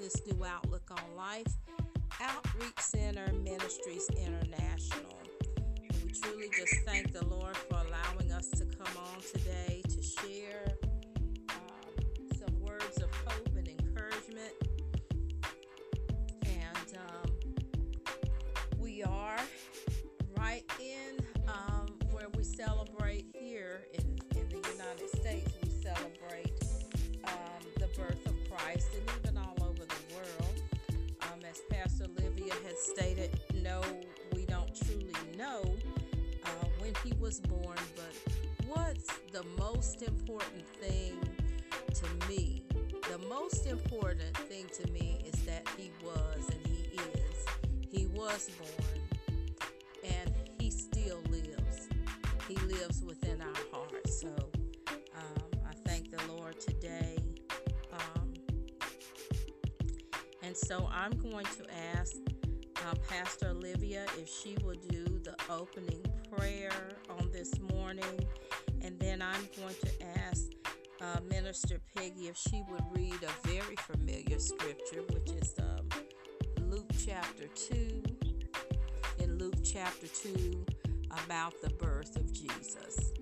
this new outlook on life, Outreach Center Ministries International. And we truly just thank the So I'm going to ask uh, Pastor Olivia if she will do the opening prayer on this morning. And then I'm going to ask uh, Minister Peggy if she would read a very familiar scripture, which is um, Luke chapter 2. In Luke chapter 2, about the birth of Jesus.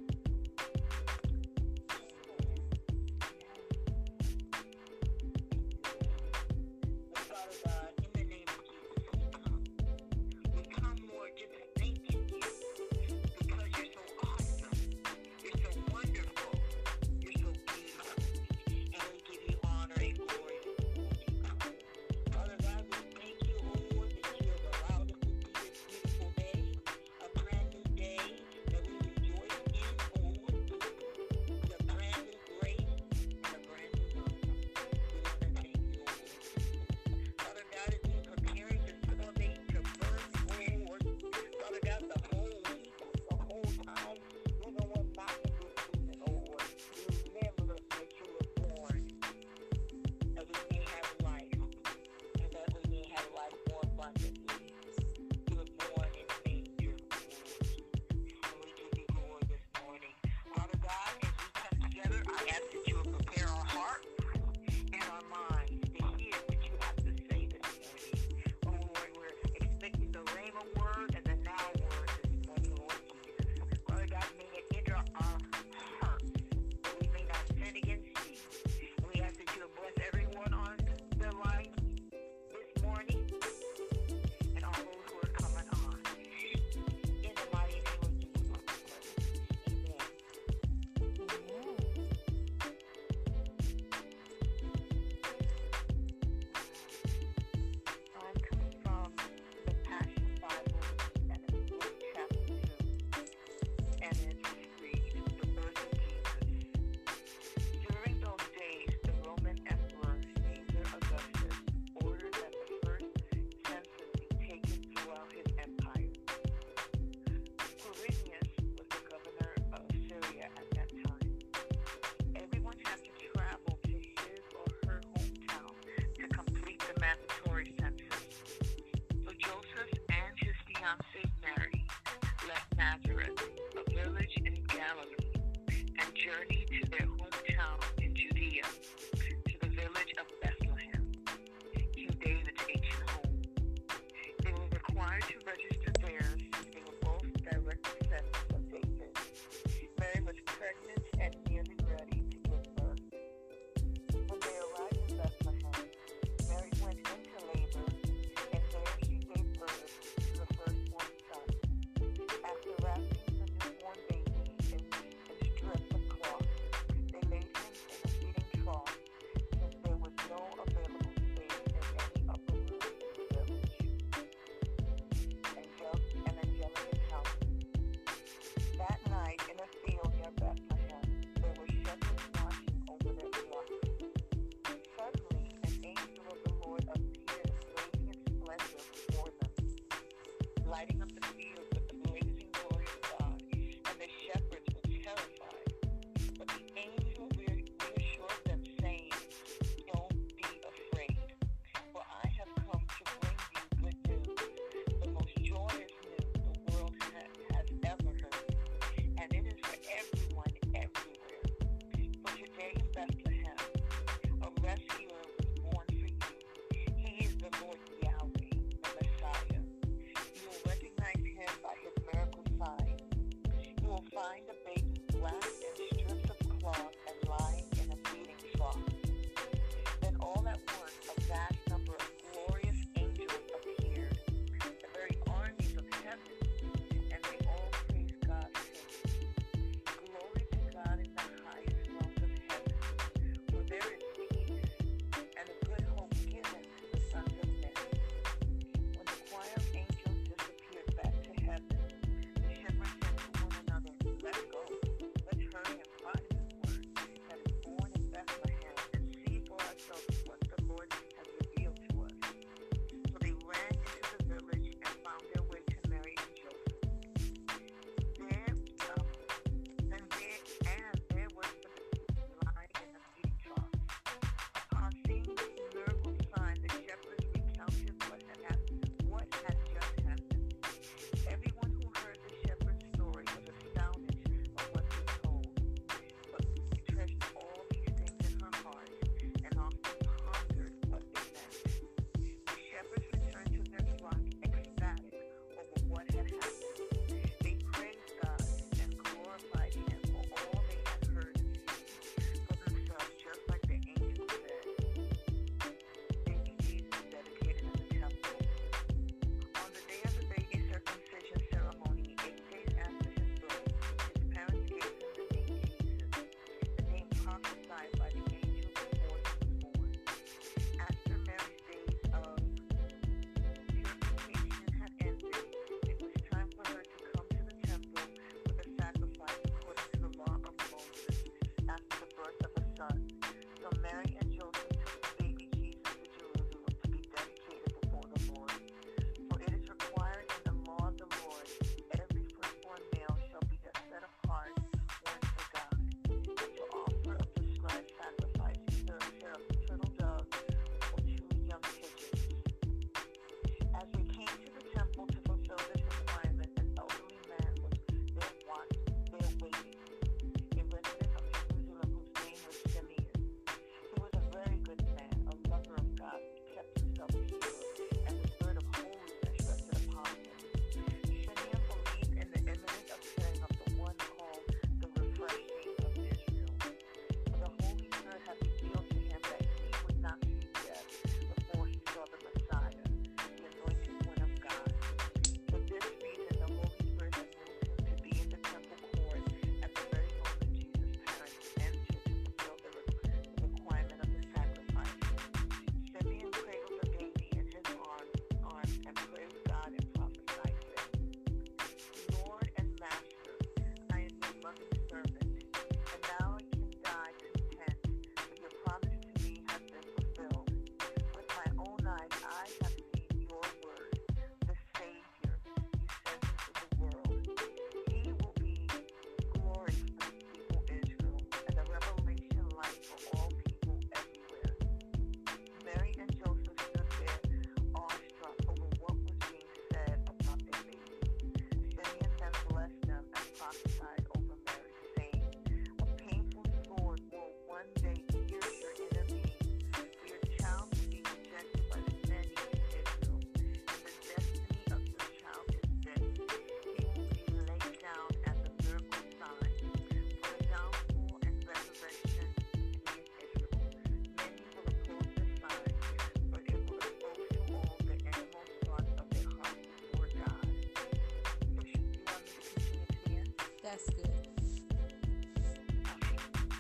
That's good.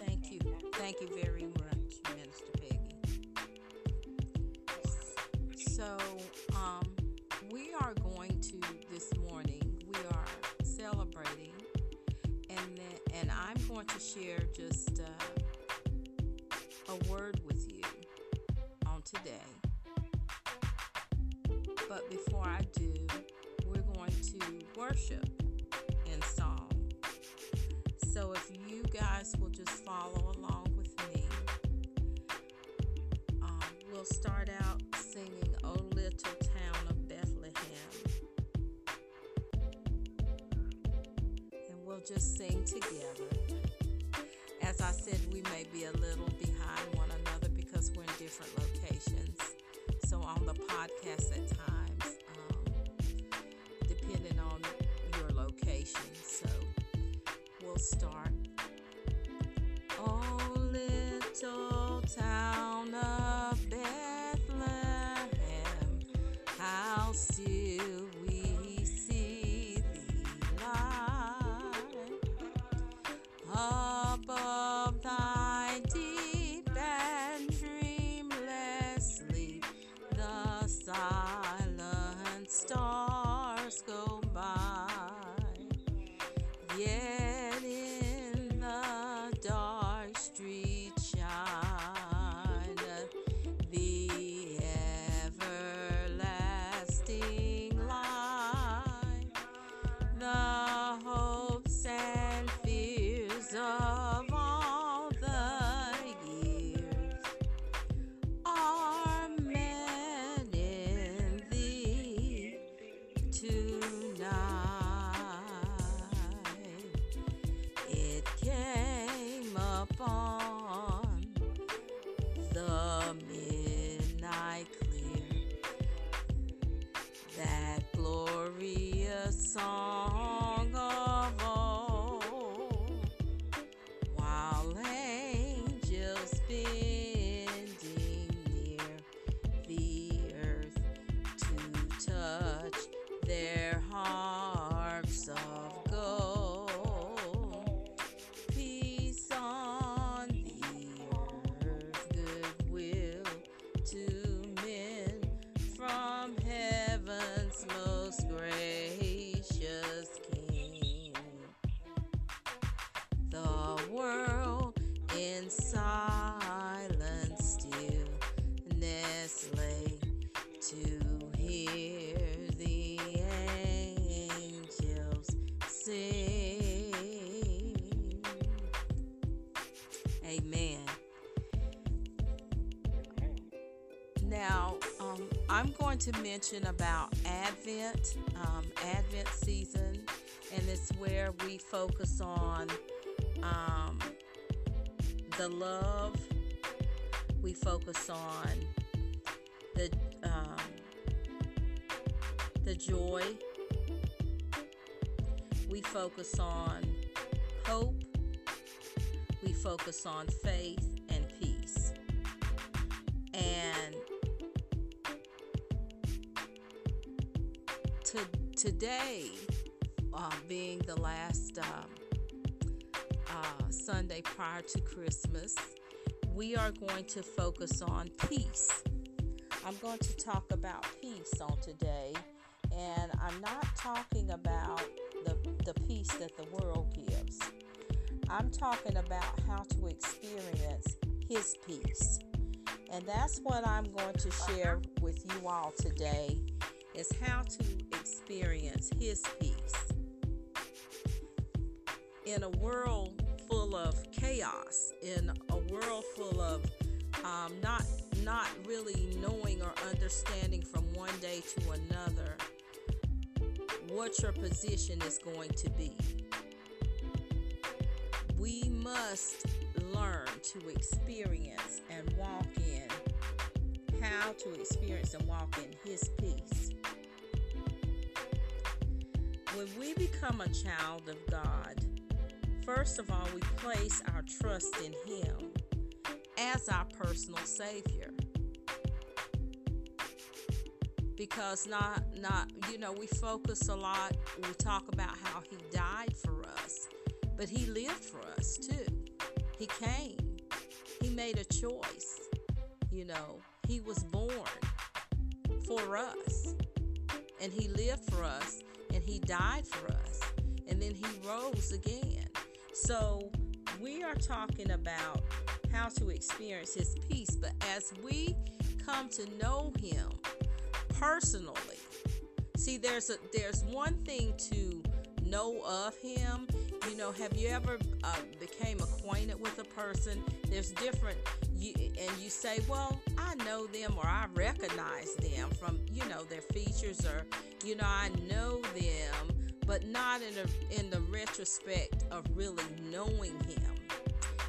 Thank you. Thank you very just sing together. As I said, we may be a little behind one another because we're in different locations. So on the podcast at times, I'm going to mention about Advent, um, Advent season, and it's where we focus on um, the love. We focus on the um, the joy. We focus on hope. We focus on faith today, uh, being the last um, uh, Sunday prior to Christmas, we are going to focus on peace. I'm going to talk about peace on today, and I'm not talking about the, the peace that the world gives. I'm talking about how to experience His peace. And that's what I'm going to share with you all today is how to experience his peace. In a world full of chaos, in a world full of um, not not really knowing or understanding from one day to another what your position is going to be. We must learn to experience and walk in how to experience and walk in His peace. When we become a child of God, first of all, we place our trust in Him as our personal Savior. Because not not you know we focus a lot we talk about how he died for us but he lived for us too. He came. He made a choice you know. He was born for us and he lived for us he died for us and then he rose again. So we are talking about how to experience his peace but as we come to know him personally see there's a there's one thing to know of him you know have you ever uh, became acquainted with a person? There's different you, and you say well i know them or i recognize them from you know their features or you know i know them but not in a in the retrospect of really knowing him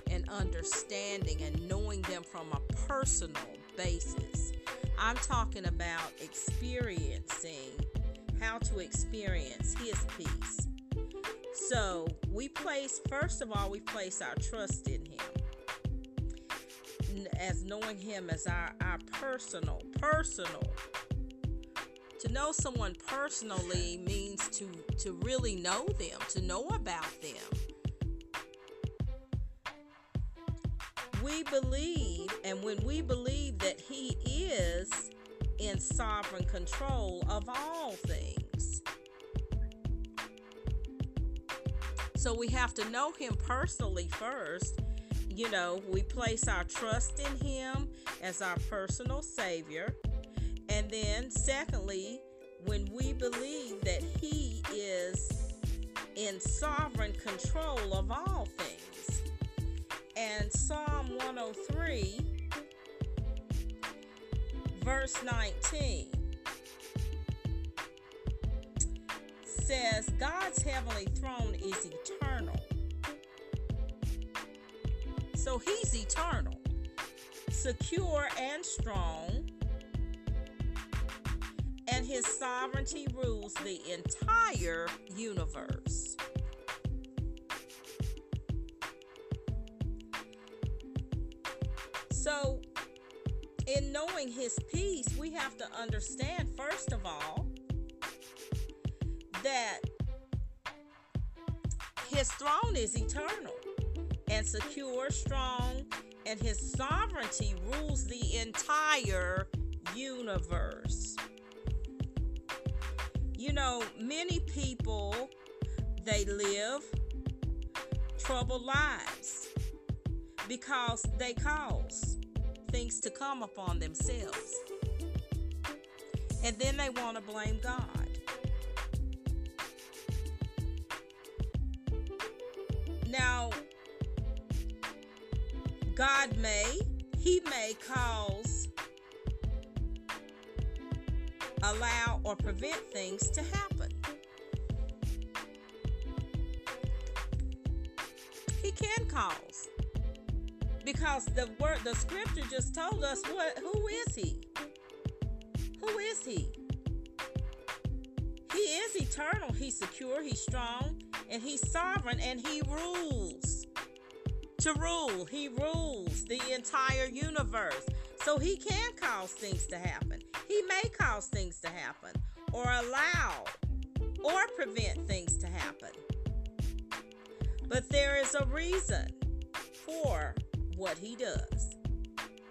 and understanding and knowing them from a personal basis. I'm talking about experiencing how to experience his peace so we place, first of all, we place our trust in Him as knowing Him as our, our personal, personal. To know someone personally means to, to really know them, to know about them. We believe, and when we believe that He is in sovereign control of all things So we have to know him personally first. You know, we place our trust in him as our personal savior. And then, secondly, when we believe that he is in sovereign control of all things. And Psalm 103, verse 19 says God's heavenly throne is eternal. So he's eternal, secure and strong, and his sovereignty rules the entire universe. So, in knowing his peace, we have to understand, first of all, that his throne is eternal and secure, strong, and his sovereignty rules the entire universe. You know, many people they live troubled lives because they cause things to come upon themselves. And then they want to blame God. Now, God may, He may cause, allow, or prevent things to happen. He can cause. Because the word the scripture just told us what who is he? Who is he? He is eternal. He's secure, he's strong, and he's sovereign and he rules. To rule, he rules the entire universe. So he can cause things to happen. He may cause things to happen or allow or prevent things to happen. But there is a reason for what he does,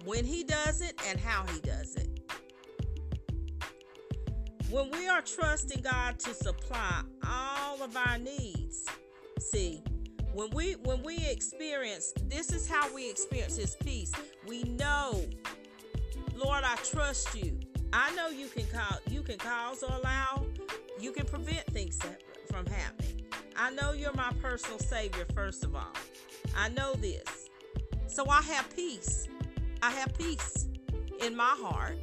when he does it, and how he does it. When we are trusting God to supply all of our needs, see, when we when we experience this is how we experience his peace. We know, Lord, I trust you. I know you can call you can cause or allow, you can prevent things from happening. I know you're my personal savior first of all. I know this. So I have peace. I have peace in my heart.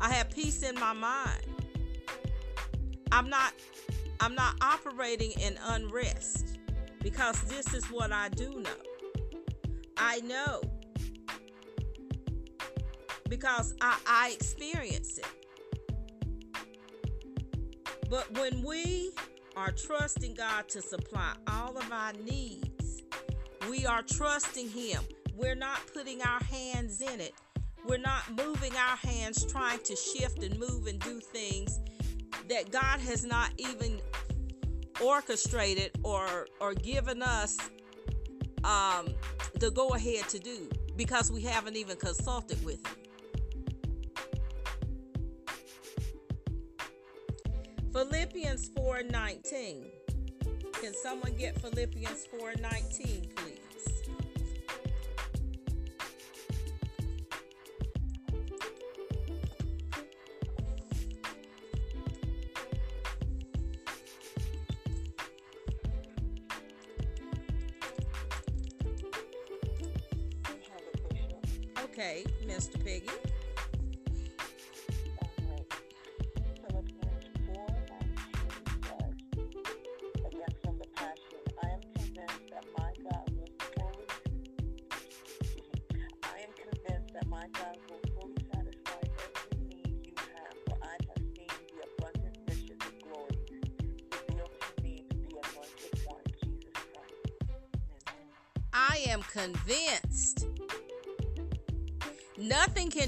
I have peace in my mind. I'm not I'm not operating in unrest because this is what I do know. I know because I, I experience it. But when we are trusting God to supply all of our needs, we are trusting Him. We're not putting our hands in it. We're not moving our hands trying to shift and move and do things that God has not even orchestrated or or given us um, the go ahead to do because we haven't even consulted with him. Philippians 4:19. Can someone get Philippians 4:19, please? Okay, Mr. Peggy.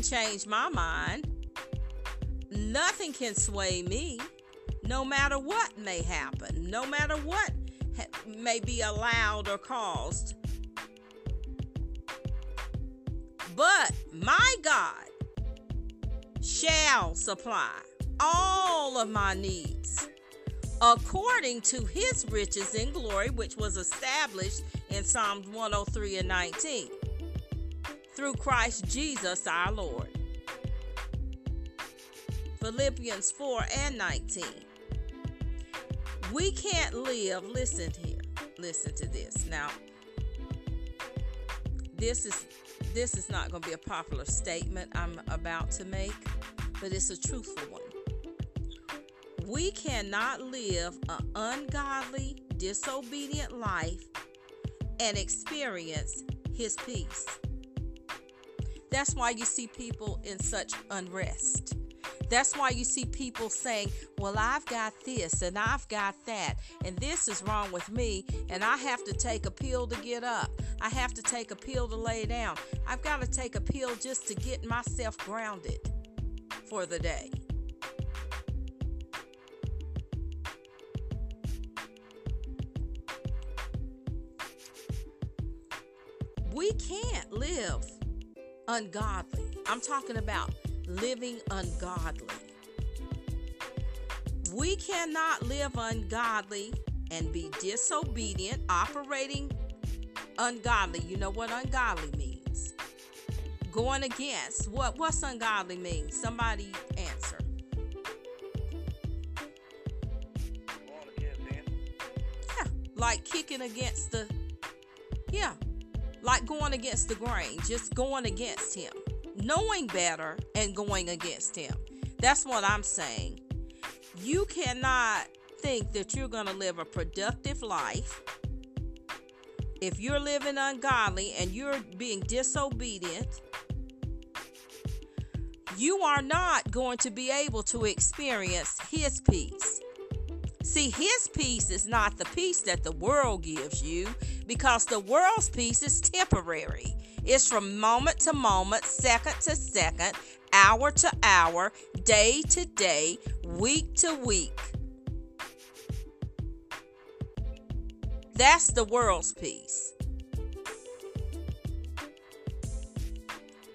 Change my mind. Nothing can sway me, no matter what may happen, no matter what ha- may be allowed or caused. But my God shall supply all of my needs according to his riches in glory, which was established in Psalms 103 and 19 through Christ Jesus our Lord. Philippians 4 and 19. We can't live, listen here, listen to this. Now, this is this is not going to be a popular statement I'm about to make, but it's a truthful one. We cannot live an ungodly, disobedient life and experience his peace. That's why you see people in such unrest. That's why you see people saying, Well, I've got this and I've got that, and this is wrong with me, and I have to take a pill to get up. I have to take a pill to lay down. I've got to take a pill just to get myself grounded for the day. We can't live ungodly. I'm talking about living ungodly. We cannot live ungodly and be disobedient, operating ungodly. You know what ungodly means? Going against. What what's ungodly mean? Somebody answer. Yeah, like kicking against the Yeah. Like going against the grain, just going against him, knowing better and going against him. That's what I'm saying. You cannot think that you're going to live a productive life if you're living ungodly and you're being disobedient. You are not going to be able to experience His peace. See, His peace is not the peace that the world gives you because the world's peace is temporary. It's from moment to moment, second to second, hour to hour, day to day, week to week. That's the world's peace.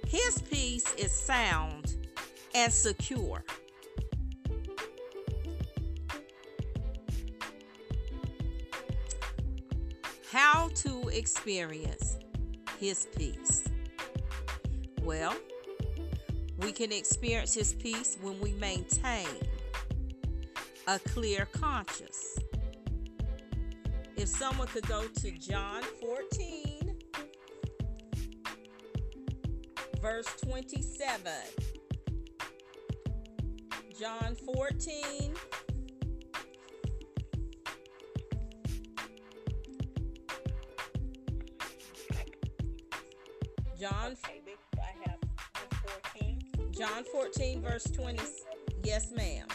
His peace is sound and secure. How to experience His peace? Well, we can experience His peace when we maintain a clear conscience. If someone could go to John 14, verse 27. John 14. 14 verse 20. Yes, ma'am.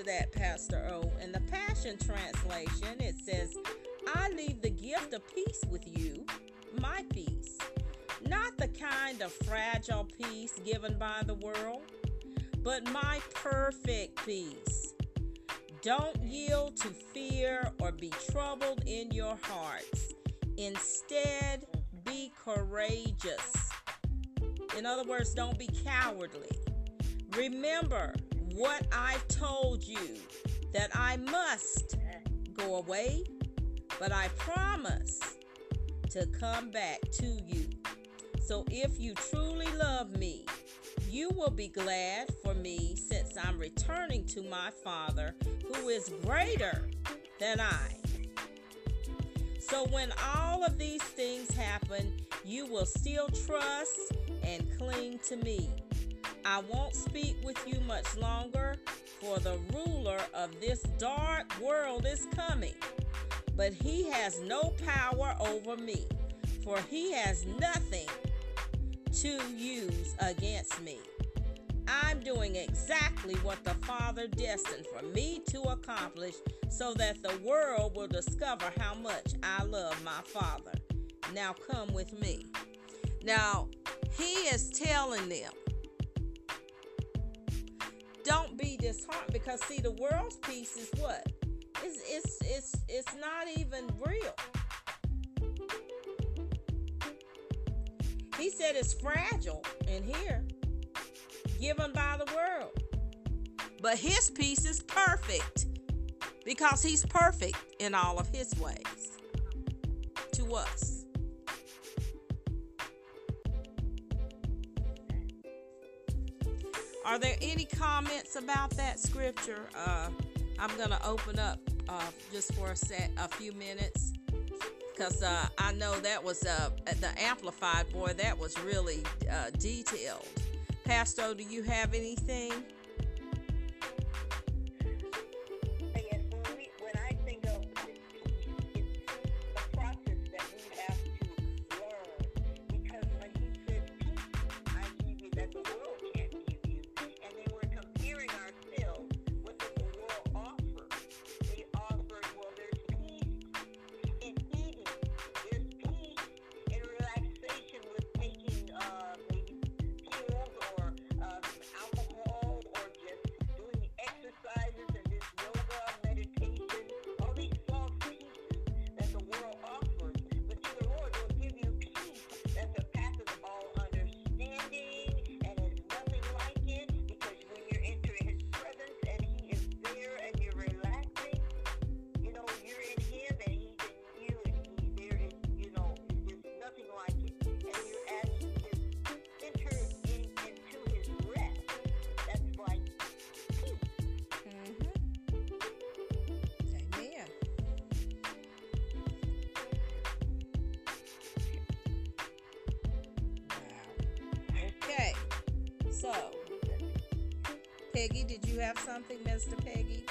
To that, Pastor O. In the Passion Translation, it says, I leave the gift of peace with you, my peace. Not the kind of fragile peace given by the world, but my perfect peace. Don't yield to fear or be troubled in your hearts. Instead, be courageous. In other words, don't be cowardly. Remember what I've told you that I must go away, but I promise to come back to you. So if you truly love me, you will be glad for me since I'm returning to my Father who is greater than I. So when all of these things happen, you will still trust and cling to me. I won't speak with you much longer, for the ruler of this dark world is coming. But he has no power over me, for he has nothing to use against me. I'm doing exactly what the Father destined for me to accomplish so that the world will discover how much I love my Father. Now come with me. Now, he is telling them, don't be disheartened because see the world's peace is what? It's it's it's it's not even real. He said it's fragile in here, given by the world. But his peace is perfect because he's perfect in all of his ways to us. Are there any comments about that scripture? Uh, I'm going to open up uh, just for a set, a few minutes, because uh, I know that was uh, the amplified. Boy, that was really uh, detailed. Pastor, do you have anything? So, Peggy, did you have something, Mr. Peggy?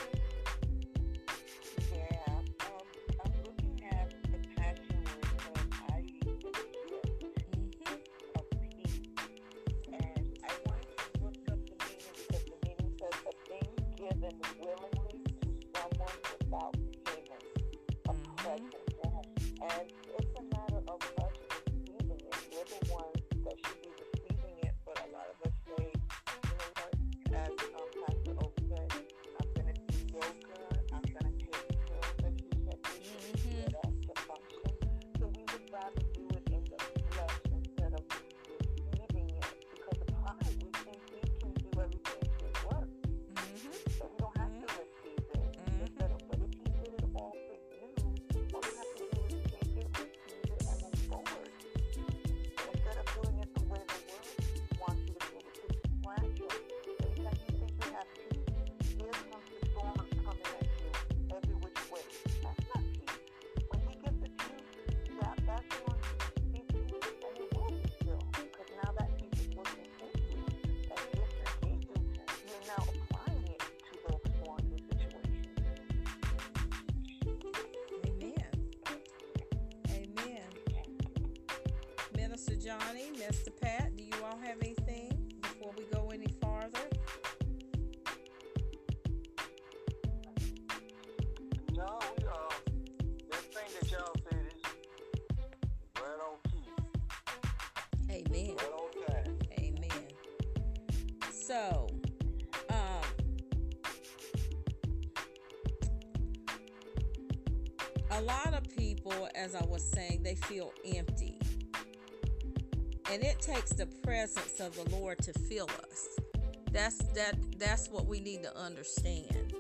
Johnny, Mr. Pat, do you all have anything before we go any farther? No, we uh, that thing that y'all said is right on key, Amen. right on time. Amen. So, um, a lot of people, as I was saying, they feel empty. And it takes the presence of the Lord to fill us. That's that that's what we need to understand.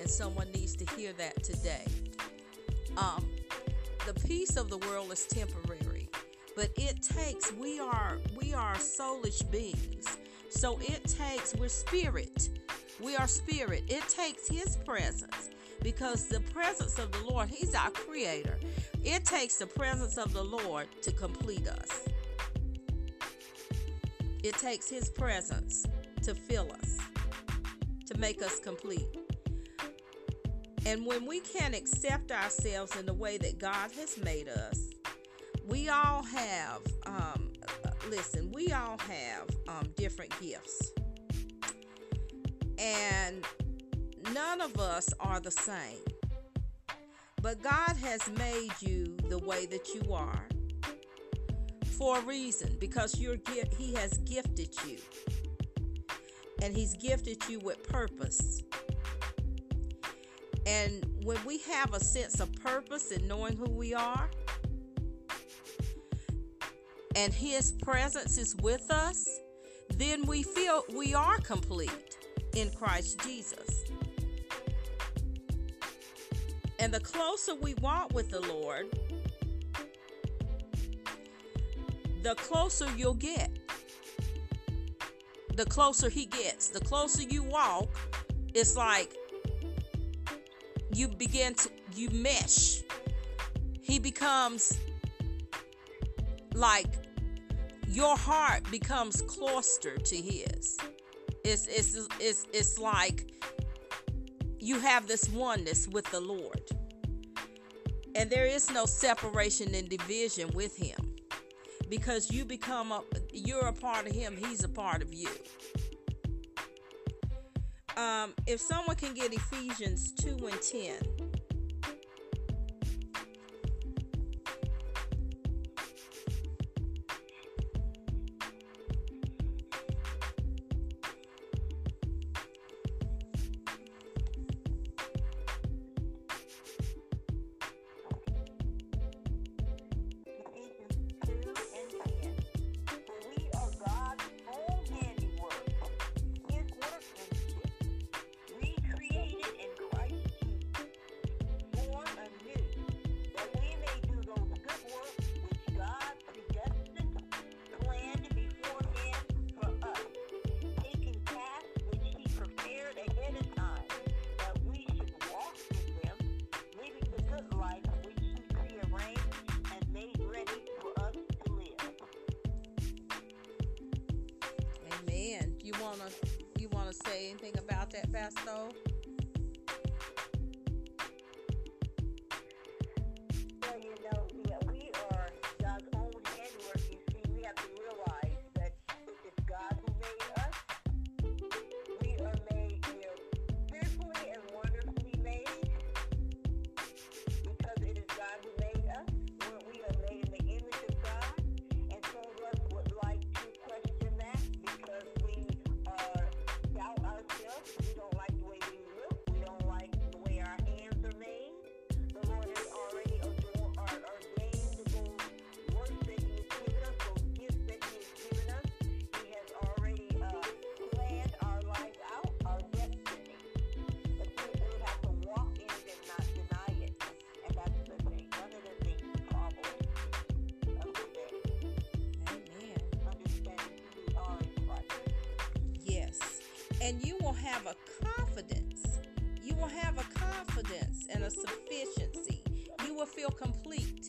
And someone needs to hear that today. Um, the peace of the world is temporary but it takes we are we are soulish beings so it takes we're spirit we are spirit it takes his presence because the presence of the lord he's our creator it takes the presence of the lord to complete us it takes his presence to fill us to make us complete. And when we can accept ourselves in the way that god has made us we all have um listen we all have um different gifts. And none of us are the same. But god has made you the way that you are for a reason because you're he has gifted you and he's gifted you with purpose and when we have a sense of purpose and knowing who we are and his presence is with us, then we feel we are complete in Christ Jesus. And the closer we walk with the Lord, the closer you'll get. The closer he gets, the closer you walk, it's like you begin to you mesh. He becomes like your heart becomes closer to his it's it's it's it's like you have this oneness with the lord and there is no separation and division with him because you become a you're a part of him he's a part of you. Um, if someone can get ephesians 2 and 10 about And you will have a confidence. You will have a confidence and a sufficiency. You will feel complete.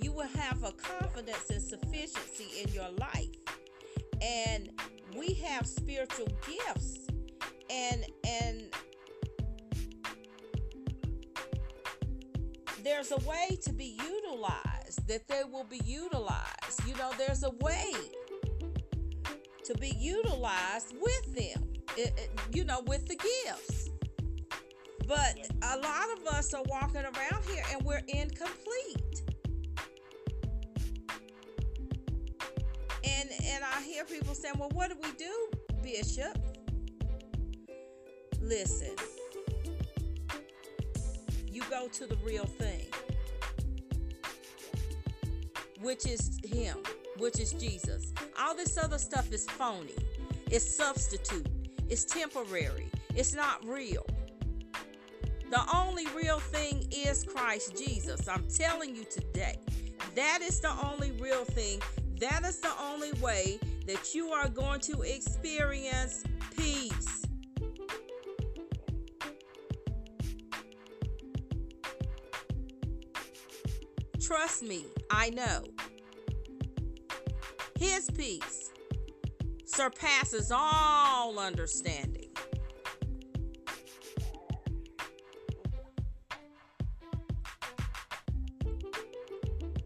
You will have a confidence and sufficiency in your life. And we have spiritual gifts. And and there's a way to be utilized that they will be utilized. You know, there's a way to be utilized with them, you know, with the gifts. But a lot of us are walking around here and we're incomplete. And and I hear people saying, "Well, what do we do, Bishop?" Listen. You go to the real thing, which is him, which is Jesus. All this other stuff is phony. It's substitute. It's temporary. It's not real. The only real thing is Christ Jesus. I'm telling you today. That is the only real thing. That is the only way that you are going to experience peace. Trust me, I know. His peace surpasses all understanding.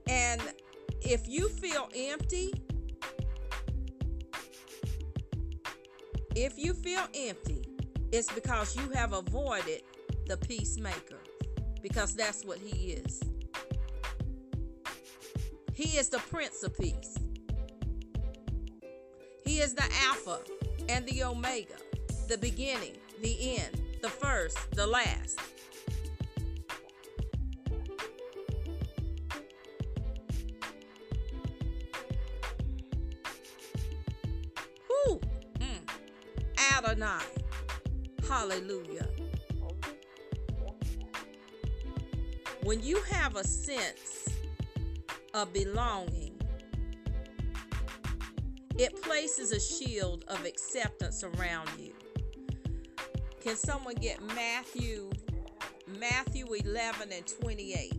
And if you feel empty, if you feel empty, it's because you have avoided the peacemaker, because that's what he is. He is the Prince of Peace. He is the Alpha and the Omega, the beginning, the end, the first, the last. Whew. Mm. Adonai. Hallelujah. When you have a sense of belonging, it places a shield of acceptance around you. Can someone get Matthew Matthew 11 and 28?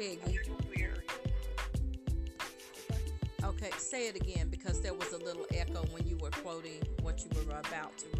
Peggy. Okay, say it again because there was a little echo when you were quoting what you were about to read.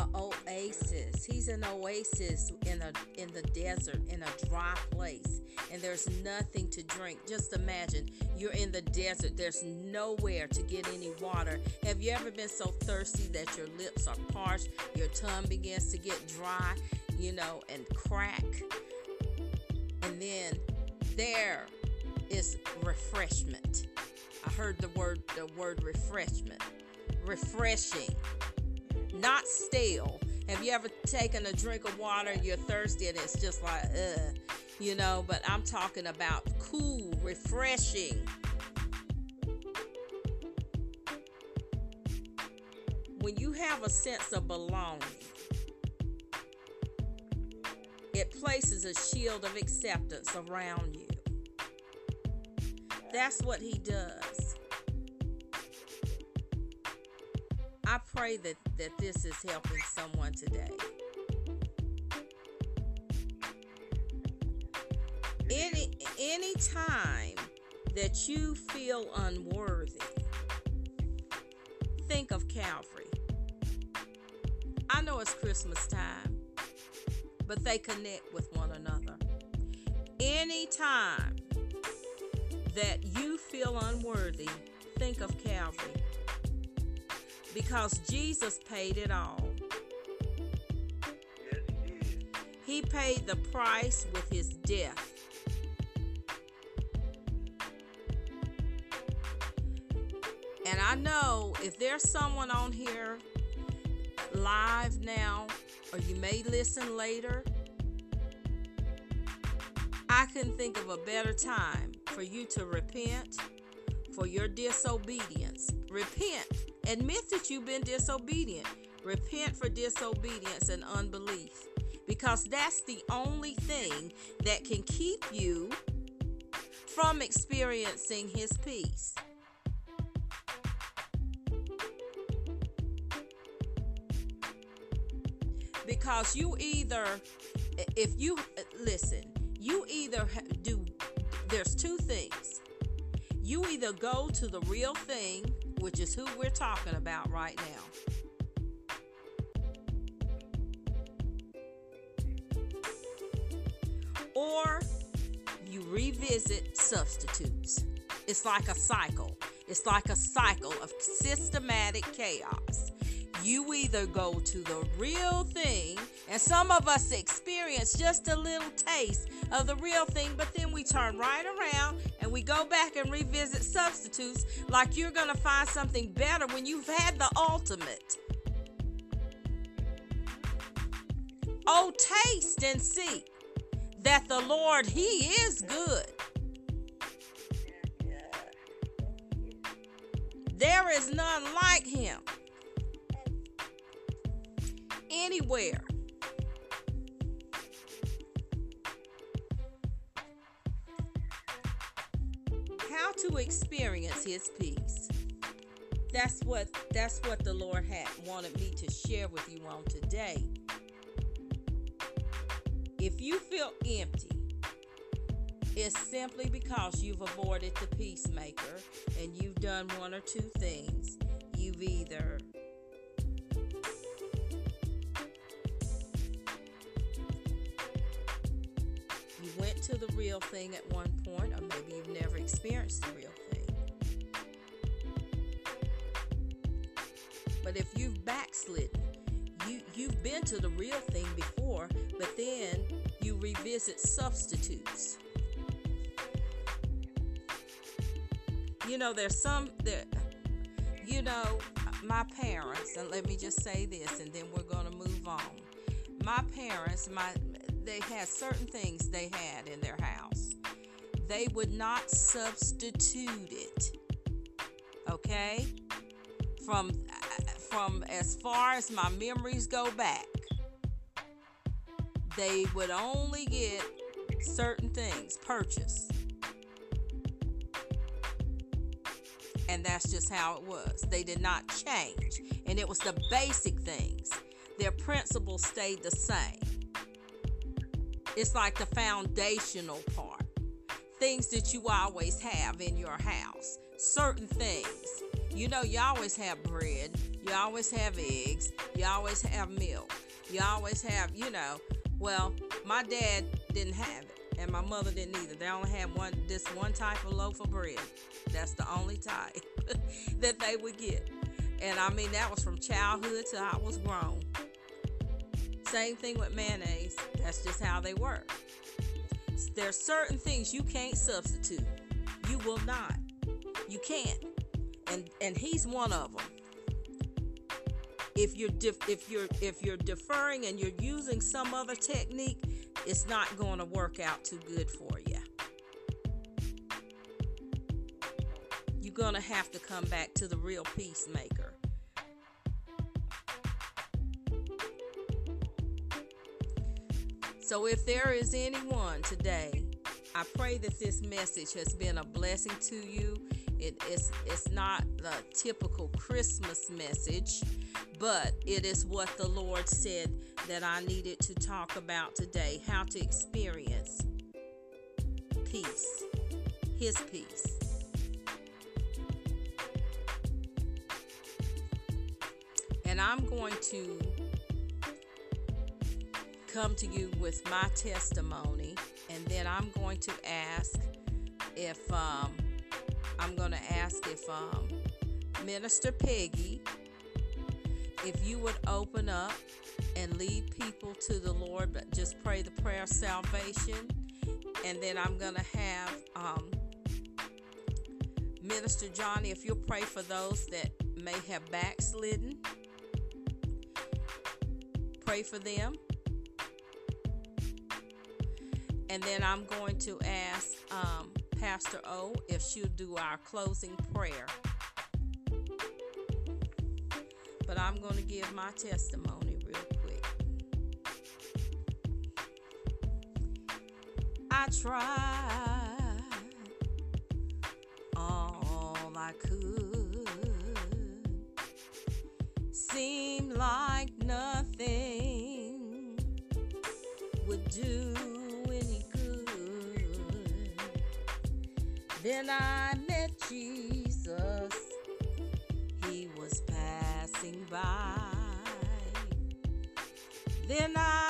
A oasis. He's an oasis in a in the desert, in a dry place, and there's nothing to drink. Just imagine you're in the desert. There's nowhere to get any water. Have you ever been so thirsty that your lips are parched, your tongue begins to get dry, you know, and crack? And then there is refreshment. I heard the word the word refreshment. Refreshing. Not stale. Have you ever taken a drink of water, you're thirsty and it's just like ugh, you know, but I'm talking about cool, refreshing. When you have a sense of belonging, it places a shield of acceptance around you. That's what he does. I pray that, that this is helping someone today. Any any time that you feel unworthy, think of Calvary. I know it's Christmas time, but they connect with one another. Anytime that you feel unworthy, think of Calvary. Because Jesus paid it all. Yes, he did. He paid the price with his death. And I know if there's someone on here live now, or you may listen later, I couldn't think of a better time for you to repent for your disobedience. Repent. Admit that you've been disobedient. Repent for disobedience and unbelief. Because that's the only thing that can keep you from experiencing His peace. Because you either, if you listen, you either do, there's two things. You either go to the real thing, which is who we're talking about right now. Or you revisit substitutes. It's like a cycle. It's like a cycle of systematic chaos. You either go to the real thing, and some of us experience just a little taste of the real thing, but then we turn right around and we go back and revisit substitutes like you're going to find something better when you've had the ultimate. Oh, taste and see that the Lord, He is good. There is none like Him anywhere. How to experience his peace. That's what that's what the Lord had wanted me to share with you on today. If you feel empty, it's simply because you've avoided the peacemaker and you've done one or two things. You've either real thing at one point, or maybe you've never experienced the real thing. But if you've backslidden, you you've been to the real thing before, but then you revisit substitutes. You know, there's some there. You know, my parents, and let me just say this, and then we're gonna move on. My parents, my they had certain things they had in their house. They would not substitute it. Okay? From from as far as my memories go back, they would only get certain things purchased. And that's just how it was. They did not change. And it was the basic things. Their principles stayed the same. It's like the foundational part. Things that you always have in your house. Certain things. You know, you always have bread, you always have eggs, you always have milk, you always have, you know. Well, my dad didn't have it, and my mother didn't either. They only had one this one type of loaf of bread. That's the only type that they would get. And I mean, that was from childhood till I was grown. Same thing with mayonnaise. That's just how they work. There's certain things you can't substitute. You will not. You can't. And and he's one of them. If you're def- if you're if you're deferring and you're using some other technique, it's not going to work out too good for you. You're going to have to come back to the real peacemaker. So, if there is anyone today, I pray that this message has been a blessing to you. It is it's not the typical Christmas message, but it is what the Lord said that I needed to talk about today, how to experience peace. His peace. And I'm going to come to you with my testimony, and then I'm going to ask if um, I'm going to ask if um, Minister Peggy, if you would open up and lead people to the Lord, but just pray the prayer of salvation, and then I'm going to have um, Minister Johnny, if you'll pray for those that may have backslidden, pray for them. And then I'm going to ask um, Pastor O if she'll do our closing prayer. But I'm going to give my testimony real quick. I tried all I could. Seemed like nothing would do Then I met Jesus. He was passing by. Then I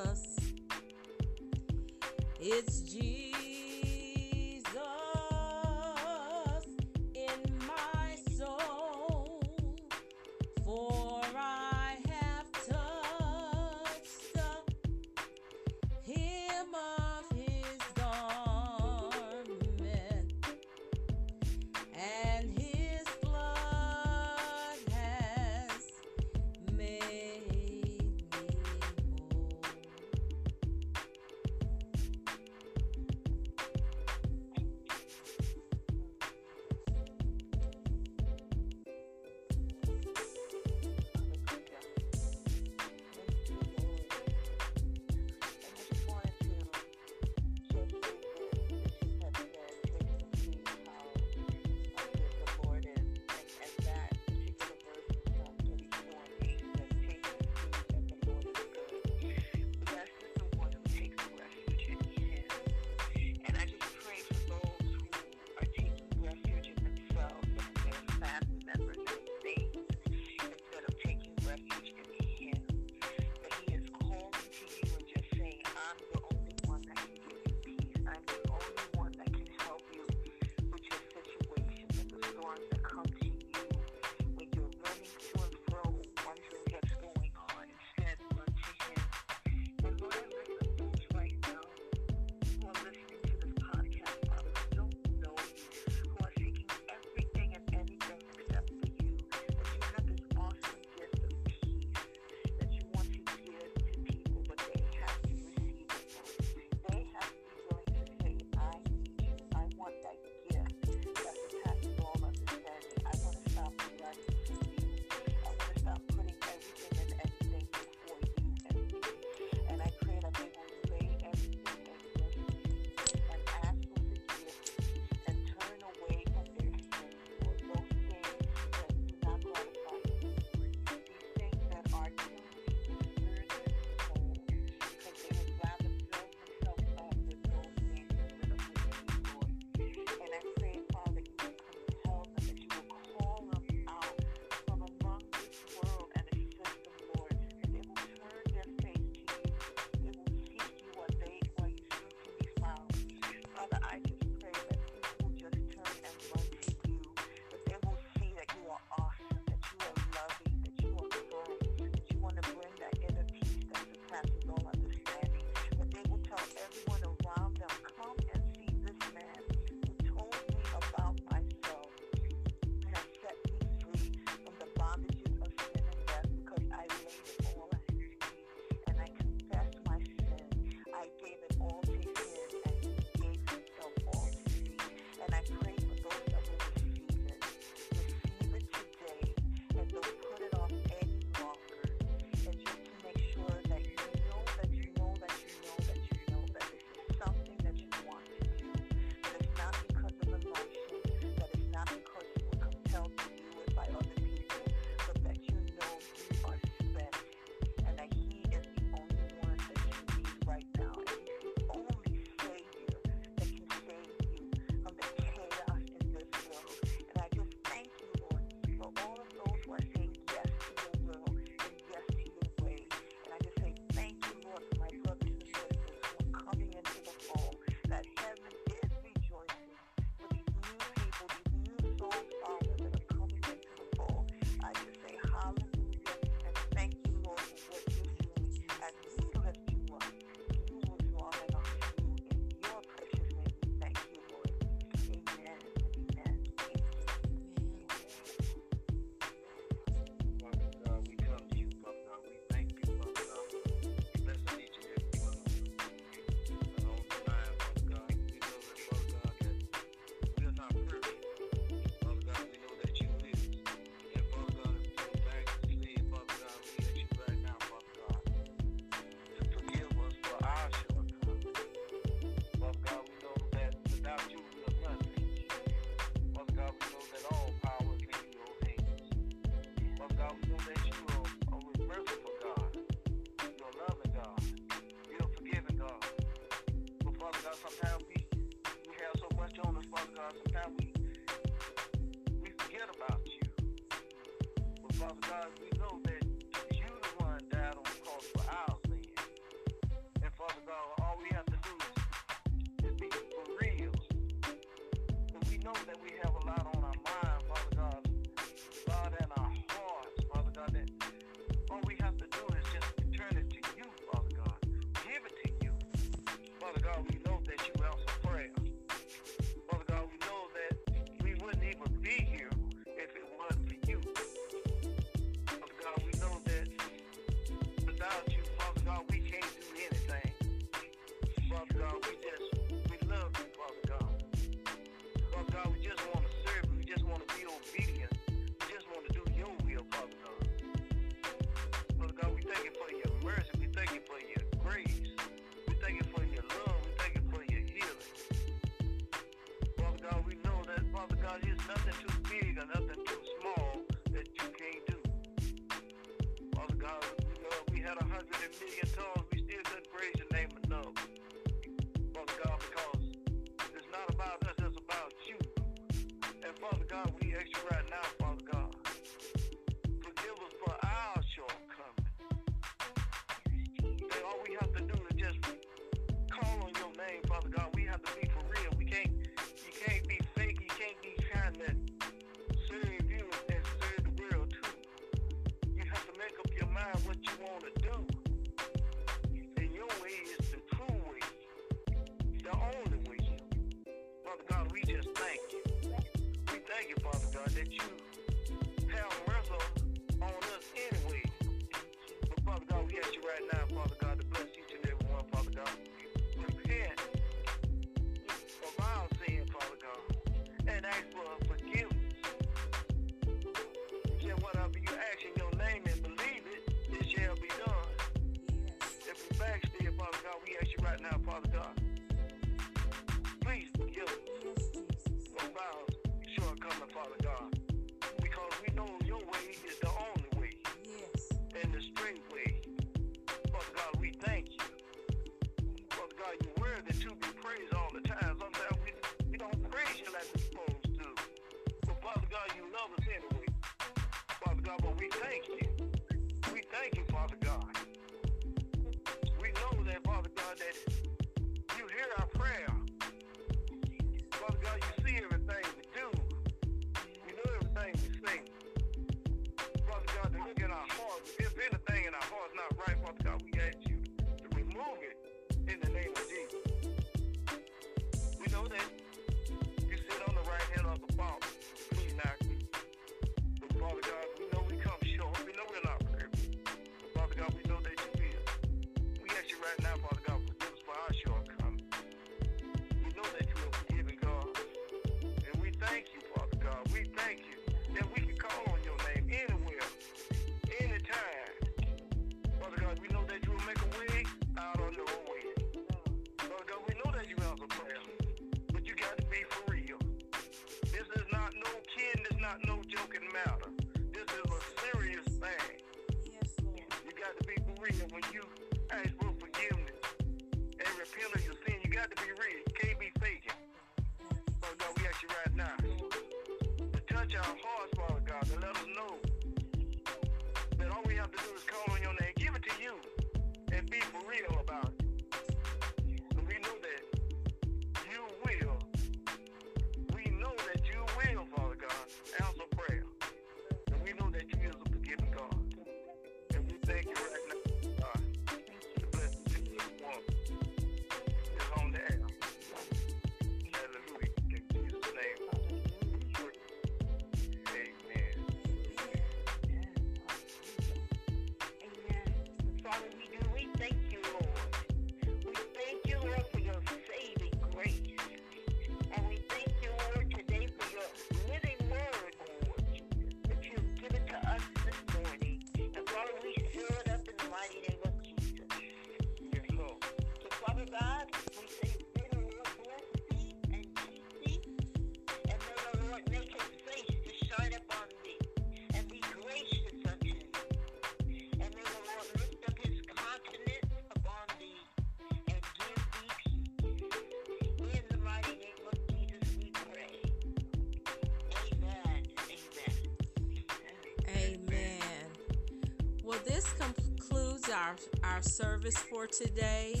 this concludes our, our service for today.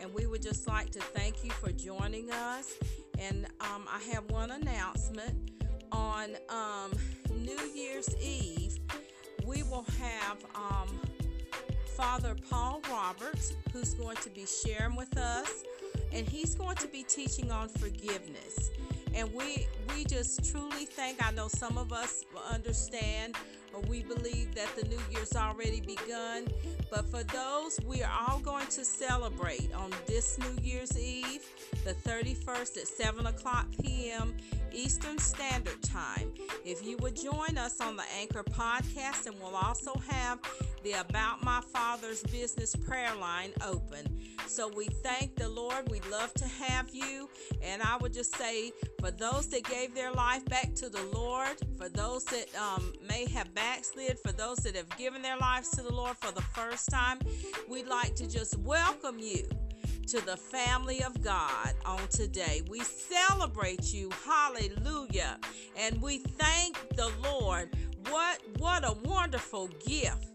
And we would just like to thank you for joining us. And um, I have one announcement. On um, New Year's Eve, we will have um, Father Paul Roberts, who's going to be sharing with us, and he's going to be teaching on forgiveness. And we we just truly think I know some of us understand but we believe that the new year's already begun. But for those, we are all going to celebrate on this New Year's Eve, the 31st at 7 o'clock p.m. Eastern Standard Time. If you would join us on the Anchor Podcast, and we'll also have the About My Father's Business prayer line open. So we thank the Lord. We'd love to have you. And I would just say, for those that gave their life back to the Lord, for those that um, may have back for those that have given their lives to the Lord for the first time, we'd like to just welcome you to the family of God on today. We celebrate you. Hallelujah. And we thank the Lord. What what a wonderful gift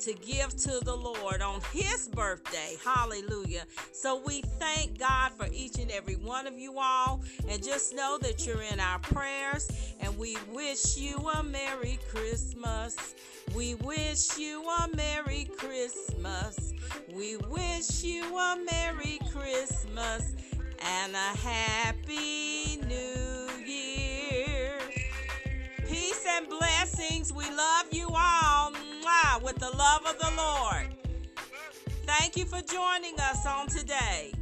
to give to the Lord on his birthday. Hallelujah. So we thank God for each and every one of you all. And just know that you're in our prayers. And we wish you a Merry Christmas. We wish you a Merry Christmas. We wish you a Merry Christmas and a Happy New Year. Peace and blessings. We love you all Mwah, with the love of the Lord. Thank you for joining us on today.